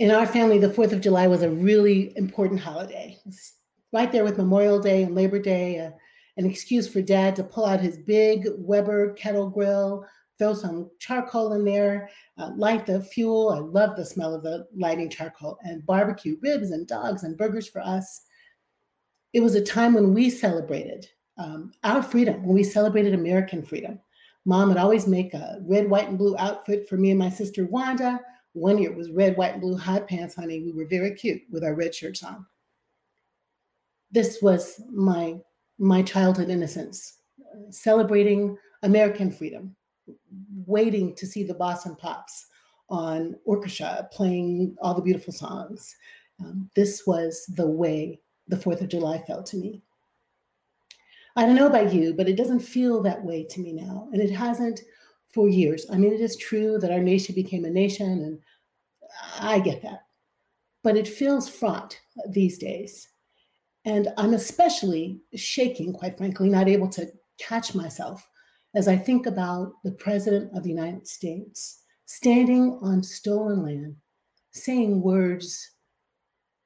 In our family, the 4th of July was a really important holiday. Right there with Memorial Day and Labor Day, uh, an excuse for dad to pull out his big Weber kettle grill, throw some charcoal in there, uh, light the fuel. I love the smell of the lighting charcoal and barbecue ribs and dogs and burgers for us. It was a time when we celebrated um, our freedom, when we celebrated American freedom. Mom would always make a red, white, and blue outfit for me and my sister Wanda. One year was red, white, and blue hot pants, honey. We were very cute with our red shirts on. This was my my childhood innocence, celebrating American freedom, waiting to see the Boston Pops on orchestra playing all the beautiful songs. Um, this was the way the 4th of July felt to me. I don't know about you, but it doesn't feel that way to me now. And it hasn't for years. I mean, it is true that our nation became a nation, and I get that. But it feels fraught these days. And I'm especially shaking, quite frankly, not able to catch myself as I think about the President of the United States standing on stolen land, saying words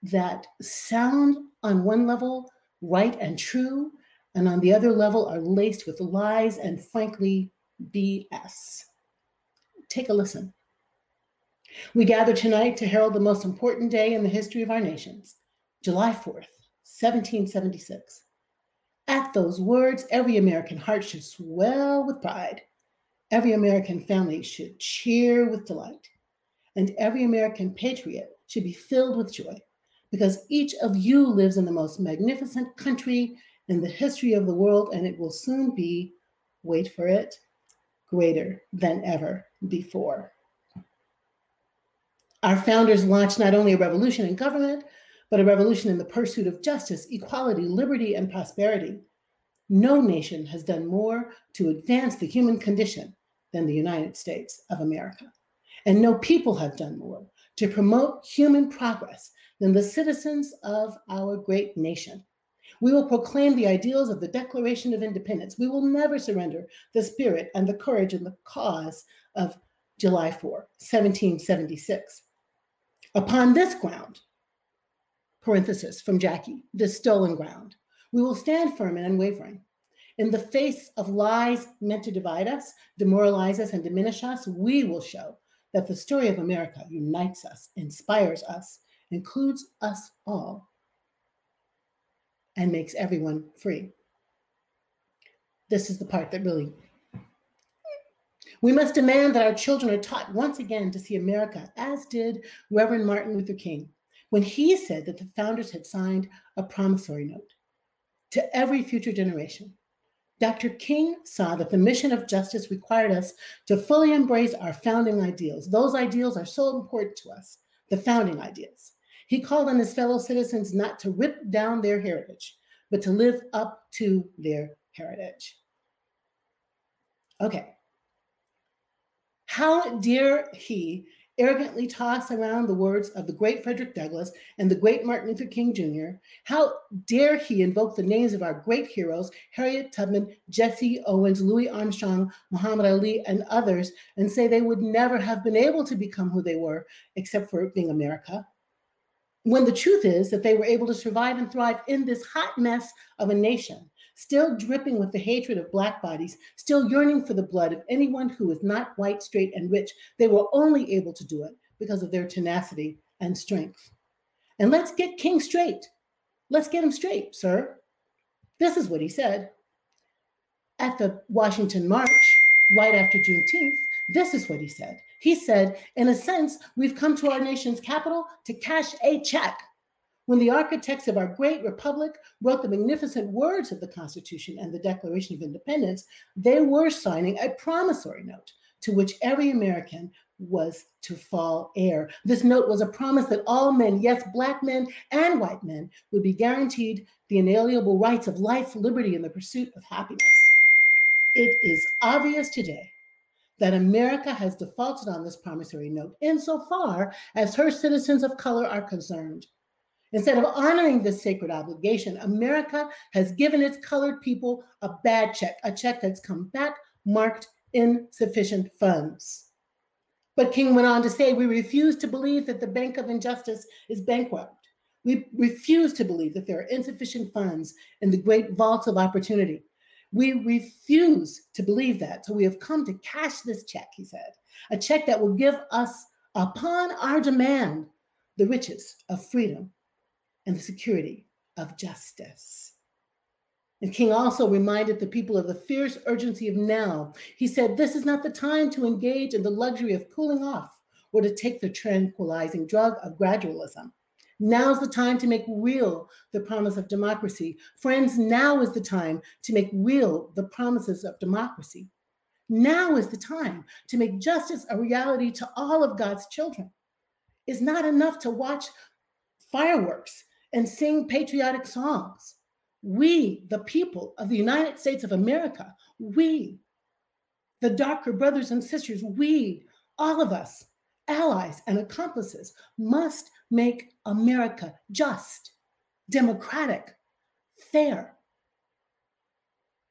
that sound on one level right and true, and on the other level are laced with lies and, frankly, BS. Take a listen. We gather tonight to herald the most important day in the history of our nations, July 4th, 1776. At those words, every American heart should swell with pride. Every American family should cheer with delight. And every American patriot should be filled with joy because each of you lives in the most magnificent country in the history of the world, and it will soon be, wait for it, greater than ever before. Our founders launched not only a revolution in government, but a revolution in the pursuit of justice, equality, liberty, and prosperity. No nation has done more to advance the human condition than the United States of America. And no people have done more to promote human progress than the citizens of our great nation. We will proclaim the ideals of the Declaration of Independence. We will never surrender the spirit and the courage and the cause of July 4, 1776. Upon this ground, parenthesis from Jacqui, this stolen ground, we will stand firm and unwavering. In the face of lies meant to divide us, demoralize us, and diminish us, we will show that the story of America unites us, inspires us, includes us all, and makes everyone free. This is the part that really. We must demand that our children are taught once again to see America, as did Reverend Martin Luther King when he said that the founders had signed a promissory note to every future generation. Dr. King saw that the mission of justice required us to fully embrace our founding ideals. Those ideals are so important to us, the founding ideals. He called on his fellow citizens not to rip down their heritage, but to live up to their heritage. Okay. How dare he arrogantly toss around the words of the great Frederick Douglass and the great Martin Luther King Jr., how dare he invoke the names of our great heroes, Harriet Tubman, Jesse Owens, Louis Armstrong, Muhammad Ali, and others, and say they would never have been able to become who they were except for being America? When the truth is that they were able to survive and thrive in this hot mess of a nation still dripping with the hatred of Black bodies, still yearning for the blood of anyone who is not white, straight, and rich. They were only able to do it because of their tenacity and strength. And let's get King straight. Let's get him straight, sir. This is what he said. At the Washington March, right after Juneteenth, this is what he said. He said, in a sense, we've come to our nation's capital to cash a check when the architects of our great republic wrote the magnificent words of the Constitution and the Declaration of Independence, they were signing a promissory note to which every American was to fall heir. This note was a promise that all men, yes, black men and white men, would be guaranteed the inalienable rights of life, liberty, and the pursuit of happiness. It is obvious today that America has defaulted on this promissory note insofar as her citizens of color are concerned. Instead of honoring this sacred obligation, America has given its colored people a bad check, a check that's come back marked insufficient funds. But King went on to say, We refuse to believe that the Bank of Injustice is bankrupt. We refuse to believe that there are insufficient funds in the great vaults of opportunity. We refuse to believe that. So we have come to cash this check, he said, a check that will give us, upon our demand, the riches of freedom and the security of justice. And King also reminded the people of the fierce urgency of now. He said, This is not the time to engage in the luxury of cooling off or to take the tranquilizing drug of gradualism. Now's the time to make real the promise of democracy. Friends, now is the time to make real the promises of democracy. Now is the time to make justice a reality to all of God's children. It's not enough to watch fireworks and sing patriotic songs. We, the people of the United States of America, we, the darker brothers and sisters, we, all of us, allies and accomplices, must make America just, democratic, fair,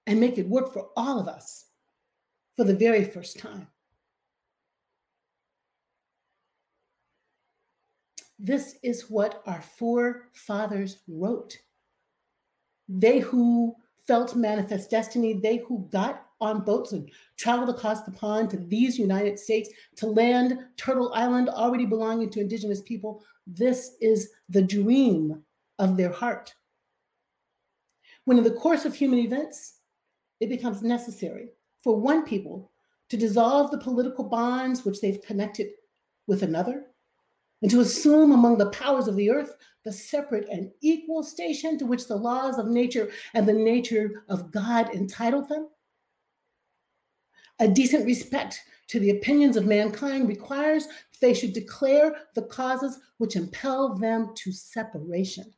and make it work for all of us for the very first time. This is what our forefathers wrote. They who felt manifest destiny, they who got on boats and traveled across the pond to these United States to land Turtle Island, already belonging to Indigenous people. This is the dream of their heart. When, in the course of human events, it becomes necessary for one people to dissolve the political bonds which they've connected with another, and to assume among the powers of the earth the separate and equal station to which the laws of nature and the nature of God entitled them? A decent respect to the opinions of mankind requires that they should declare the causes which impel them to separation.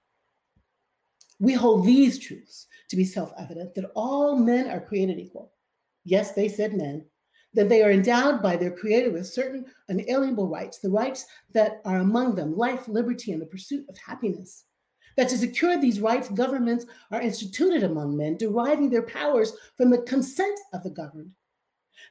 We hold these truths to be self evident that all men are created equal. Yes, they said men, that they are endowed by their Creator with certain unalienable rights, the rights that are among them life, liberty, and the pursuit of happiness. That to secure these rights, governments are instituted among men, deriving their powers from the consent of the governed.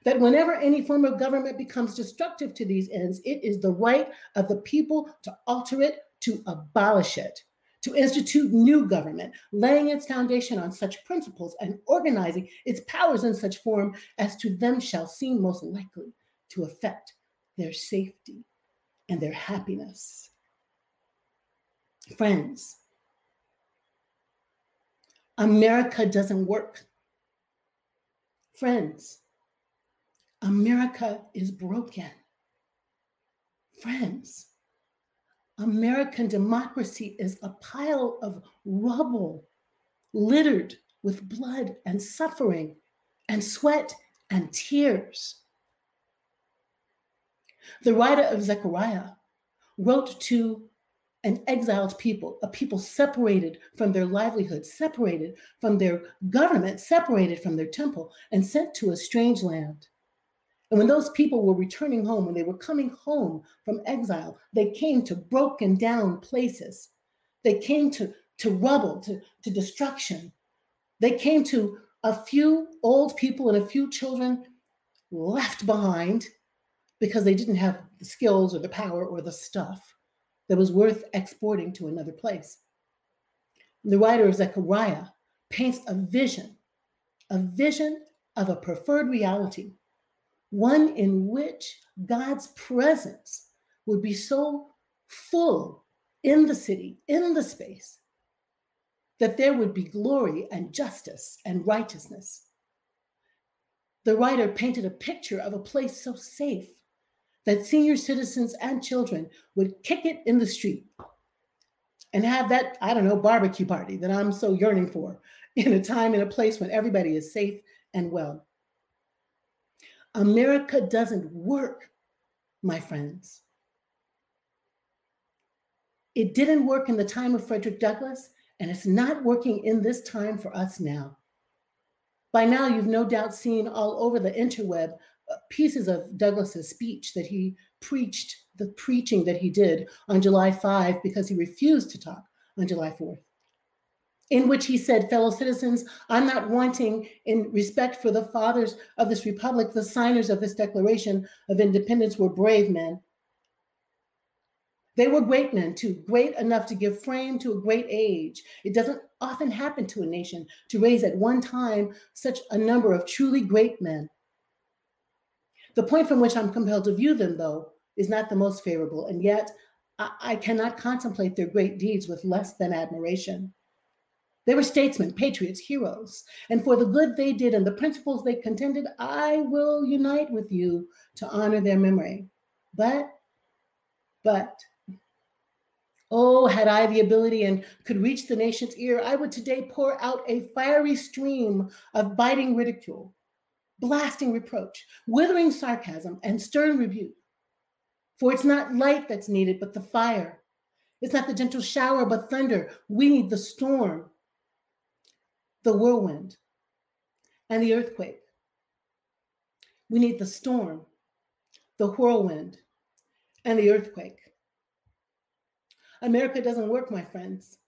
That whenever any form of government becomes destructive to these ends, it is the right of the people to alter it, to abolish it to institute new government, laying its foundation on such principles and organizing its powers in such form as to them shall seem most likely to affect their safety and their happiness. Friends, America doesn't work. Friends, America is broken. Friends, American democracy is a pile of rubble littered with blood and suffering and sweat and tears. The writer of Zechariah wrote to an exiled people, a people separated from their livelihood, separated from their government, separated from their temple, and sent to a strange land. And when those people were returning home, when they were coming home from exile, they came to broken down places. They came to, to rubble, to, to destruction. They came to a few old people and a few children left behind because they didn't have the skills or the power or the stuff that was worth exporting to another place. The writer of Zechariah paints a vision, a vision of a preferred reality one in which God's presence would be so full in the city, in the space, that there would be glory and justice and righteousness. The writer painted a picture of a place so safe that senior citizens and children would kick it in the street and have that, I don't know, barbecue party that I'm so yearning for in a time and a place when everybody is safe and well. America doesn't work, my friends. It didn't work in the time of Frederick Douglass, and it's not working in this time for us now. By now, you've no doubt seen all over the interweb uh, pieces of Douglass's speech that he preached, the preaching that he did on July 5 because he refused to talk on July 4th. In which he said, Fellow citizens, I'm not wanting, in respect for the fathers of this republic, the signers of this Declaration of Independence were brave men. They were great men too, great enough to give frame to a great age. It doesn't often happen to a nation to raise at one time such a number of truly great men. The point from which I'm compelled to view them, though, is not the most favorable, and yet I, I cannot contemplate their great deeds with less than admiration. They were statesmen, patriots, heroes. And for the good they did and the principles they contended, I will unite with you to honor their memory. But, but, oh, had I the ability and could reach the nation's ear, I would today pour out a fiery stream of biting ridicule, blasting reproach, withering sarcasm, and stern rebuke. For it's not light that's needed, but the fire. It's not the gentle shower, but thunder. We need the storm the whirlwind, and the earthquake. We need the storm, the whirlwind, and the earthquake. America doesn't work, my friends.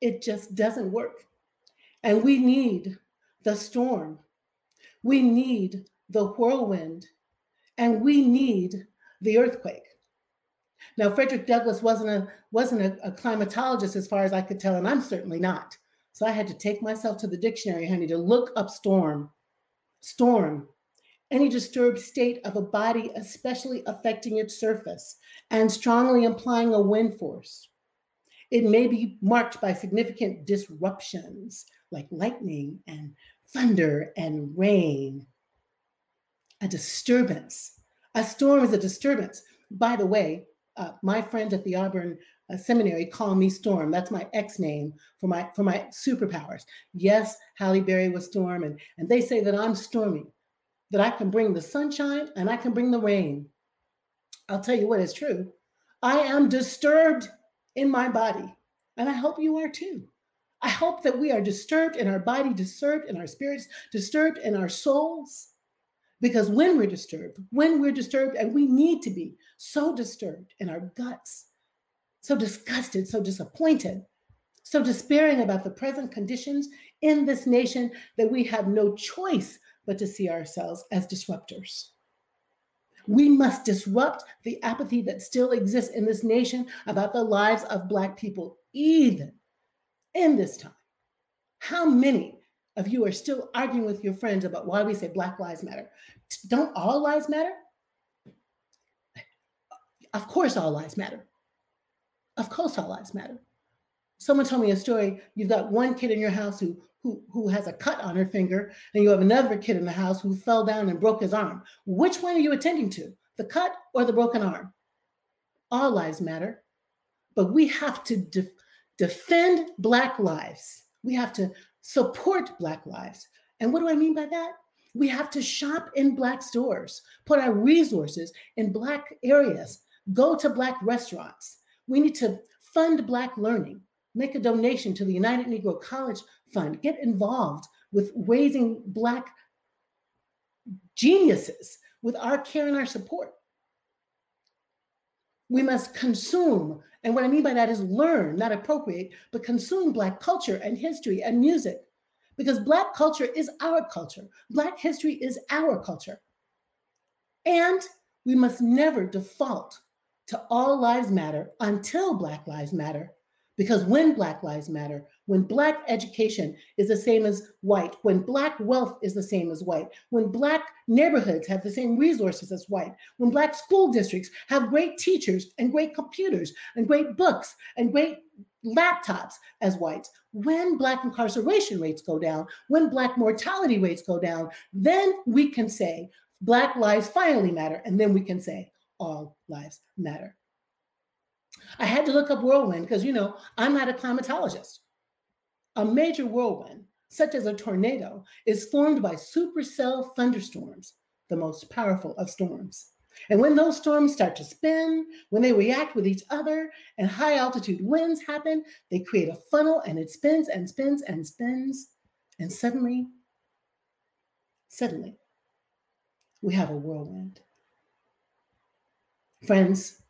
It just doesn't work. And we need the storm. We need the whirlwind. And we need the earthquake. Now, Frederick Douglass wasn't a wasn't a, a climatologist as far as I could tell, and I'm certainly not. So I had to take myself to the dictionary, honey, to look up storm. Storm, any disturbed state of a body, especially affecting its surface and strongly implying a wind force. It may be marked by significant disruptions like lightning and thunder and rain. A disturbance. A storm is a disturbance. By the way, uh, my friends at the Auburn uh, Seminary call me Storm. That's my ex name for my for my superpowers. Yes, Halle Berry was Storm, and, and they say that I'm stormy, that I can bring the sunshine and I can bring the rain. I'll tell you what is true. I am disturbed in my body, and I hope you are too. I hope that we are disturbed in our body, disturbed in our spirits, disturbed in our souls. Because when we're disturbed, when we're disturbed, and we need to be so disturbed in our guts, so disgusted, so disappointed, so despairing about the present conditions in this nation that we have no choice but to see ourselves as disruptors. We must disrupt the apathy that still exists in this nation about the lives of Black people, even in this time. How many of you are still arguing with your friends about why we say Black Lives Matter. Don't all lives matter? Of course, all lives matter. Of course, all lives matter. Someone told me a story. You've got one kid in your house who, who, who has a cut on her finger, and you have another kid in the house who fell down and broke his arm. Which one are you attending to, the cut or the broken arm? All lives matter, but we have to de- defend Black lives. We have to support Black lives. And what do I mean by that? We have to shop in Black stores, put our resources in Black areas, go to Black restaurants. We need to fund Black learning, make a donation to the United Negro College Fund, get involved with raising Black geniuses with our care and our support. We must consume and what I mean by that is learn, not appropriate, but consume Black culture and history and music. Because Black culture is our culture, Black history is our culture. And we must never default to all lives matter until Black lives matter because when Black Lives Matter, when Black education is the same as white, when Black wealth is the same as white, when Black neighborhoods have the same resources as white, when Black school districts have great teachers and great computers and great books and great laptops as whites, when Black incarceration rates go down, when Black mortality rates go down, then we can say Black lives finally matter. And then we can say all lives matter. I had to look up whirlwind because, you know, I'm not a climatologist. A major whirlwind, such as a tornado, is formed by supercell thunderstorms, the most powerful of storms. And when those storms start to spin, when they react with each other and high altitude winds happen, they create a funnel and it spins and spins and spins. And suddenly, suddenly, we have a whirlwind. Friends,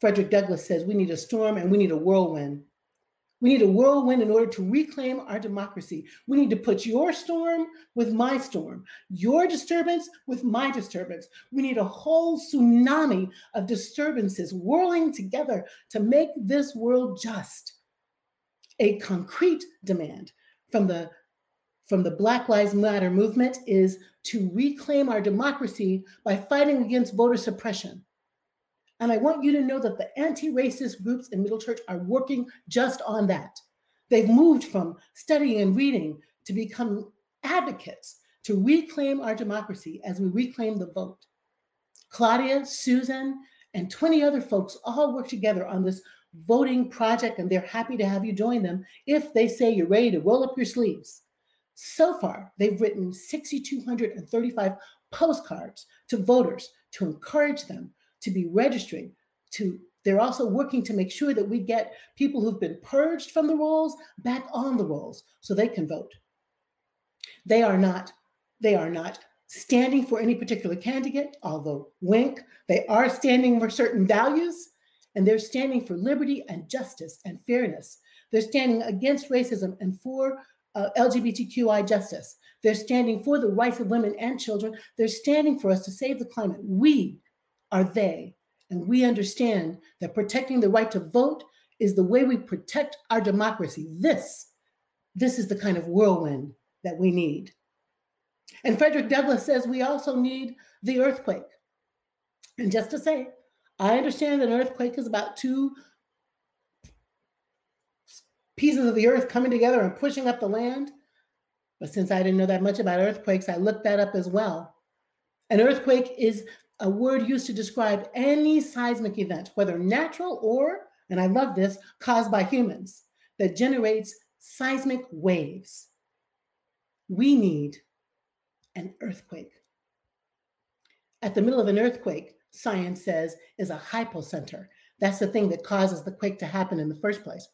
Frederick Douglass says we need a storm and we need a whirlwind. We need a whirlwind in order to reclaim our democracy. We need to put your storm with my storm, your disturbance with my disturbance. We need a whole tsunami of disturbances whirling together to make this world just. A concrete demand from the from the Black Lives Matter movement is to reclaim our democracy by fighting against voter suppression. And I want you to know that the anti racist groups in Middle Church are working just on that. They've moved from studying and reading to become advocates to reclaim our democracy as we reclaim the vote. Claudia, Susan, and 20 other folks all work together on this voting project, and they're happy to have you join them if they say you're ready to roll up your sleeves. So far, they've written 6,235 postcards to voters to encourage them to be registering to they're also working to make sure that we get people who've been purged from the rolls back on the rolls so they can vote. They are not they are not standing for any particular candidate, although wink, they are standing for certain values and they're standing for liberty and justice and fairness. They're standing against racism and for uh, LGBTQI justice. They're standing for the rights of women and children. They're standing for us to save the climate. We are they. And we understand that protecting the right to vote is the way we protect our democracy. This, this is the kind of whirlwind that we need. And Frederick Douglass says we also need the earthquake. And just to say, I understand an earthquake is about two pieces of the earth coming together and pushing up the land. But since I didn't know that much about earthquakes, I looked that up as well. An earthquake is a word used to describe any seismic event, whether natural or, and I love this, caused by humans, that generates seismic waves. We need an earthquake. At the middle of an earthquake, science says, is a hypocenter. That's the thing that causes the quake to happen in the first place.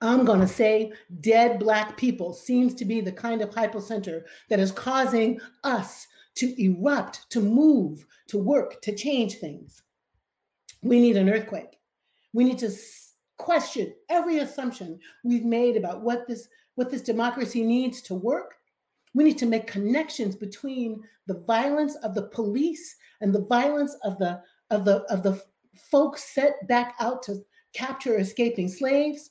I'm going to say dead Black people seems to be the kind of hypocenter that is causing us to erupt, to move, to work, to change things. We need an earthquake. We need to question every assumption we've made about what this what this democracy needs to work. We need to make connections between the violence of the police and the violence of the of the of the folks set back out to capture escaping slaves.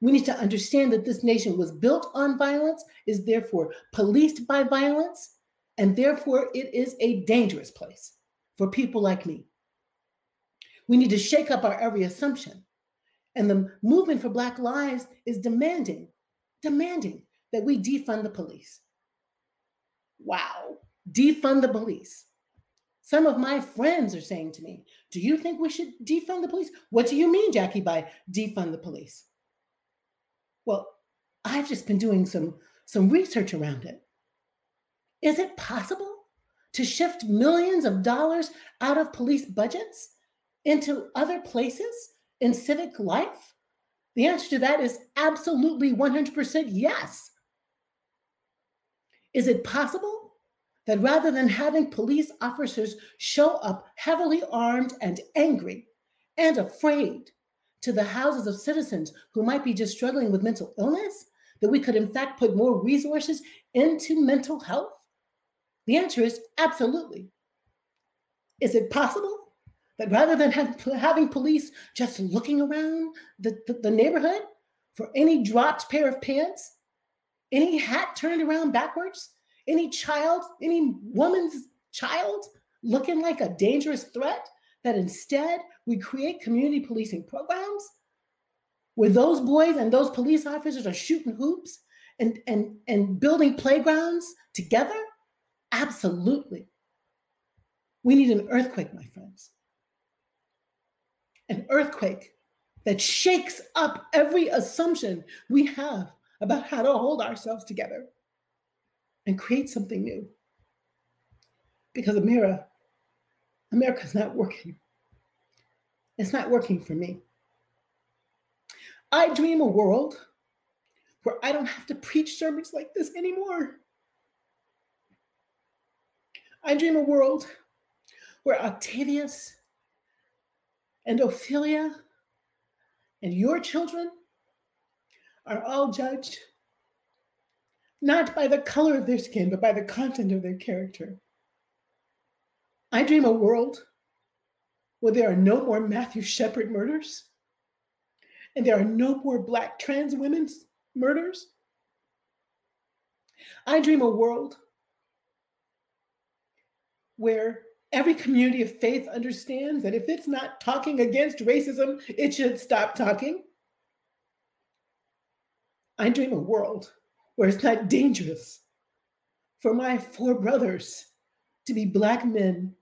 We need to understand that this nation was built on violence, is therefore policed by violence, and therefore it is a dangerous place for people like me. We need to shake up our every assumption. And the movement for Black Lives is demanding, demanding that we defund the police. Wow, defund the police. Some of my friends are saying to me, Do you think we should defund the police? What do you mean, Jacqui, by defund the police? Well, I've just been doing some, some research around it. Is it possible to shift millions of dollars out of police budgets into other places in civic life? The answer to that is absolutely 100% yes. Is it possible that rather than having police officers show up heavily armed and angry and afraid to the houses of citizens who might be just struggling with mental illness, that we could in fact put more resources into mental health? The answer is absolutely. Is it possible that rather than have, having police just looking around the, the, the neighborhood for any dropped pair of pants, any hat turned around backwards, any child, any woman's child looking like a dangerous threat, that instead we create community policing programs where those boys and those police officers are shooting hoops and, and, and building playgrounds together Absolutely. We need an earthquake, my friends. An earthquake that shakes up every assumption we have about how to hold ourselves together and create something new. Because America, America's not working. It's not working for me. I dream a world where I don't have to preach sermons like this anymore. I dream a world where Octavius and Ophelia and your children are all judged not by the color of their skin, but by the content of their character. I dream a world where there are no more Matthew Shepard murders and there are no more Black trans women's murders. I dream a world where every community of faith understands that if it's not talking against racism, it should stop talking. I dream a world where it's not dangerous for my four brothers to be Black men.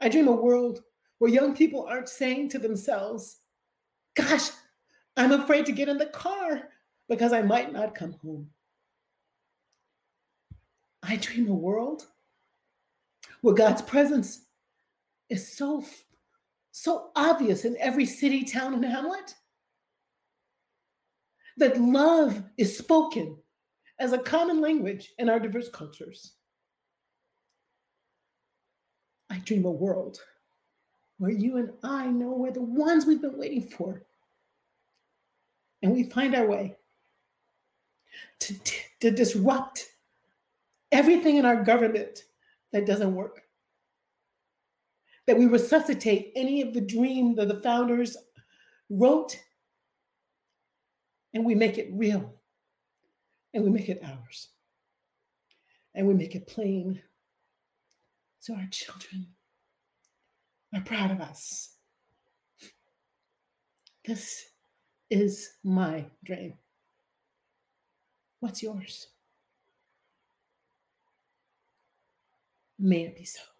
I dream a world where young people aren't saying to themselves, Gosh, I'm afraid to get in the car because I might not come home. I dream a world where God's presence is so, so obvious in every city, town, and hamlet that love is spoken as a common language in our diverse cultures. I dream a world where you and I know we're the ones we've been waiting for. And we find our way to, to disrupt everything in our government that doesn't work. That we resuscitate any of the dream that the founders wrote and we make it real and we make it ours and we make it plain so our children are proud of us. This is my dream. What's yours? May it be so.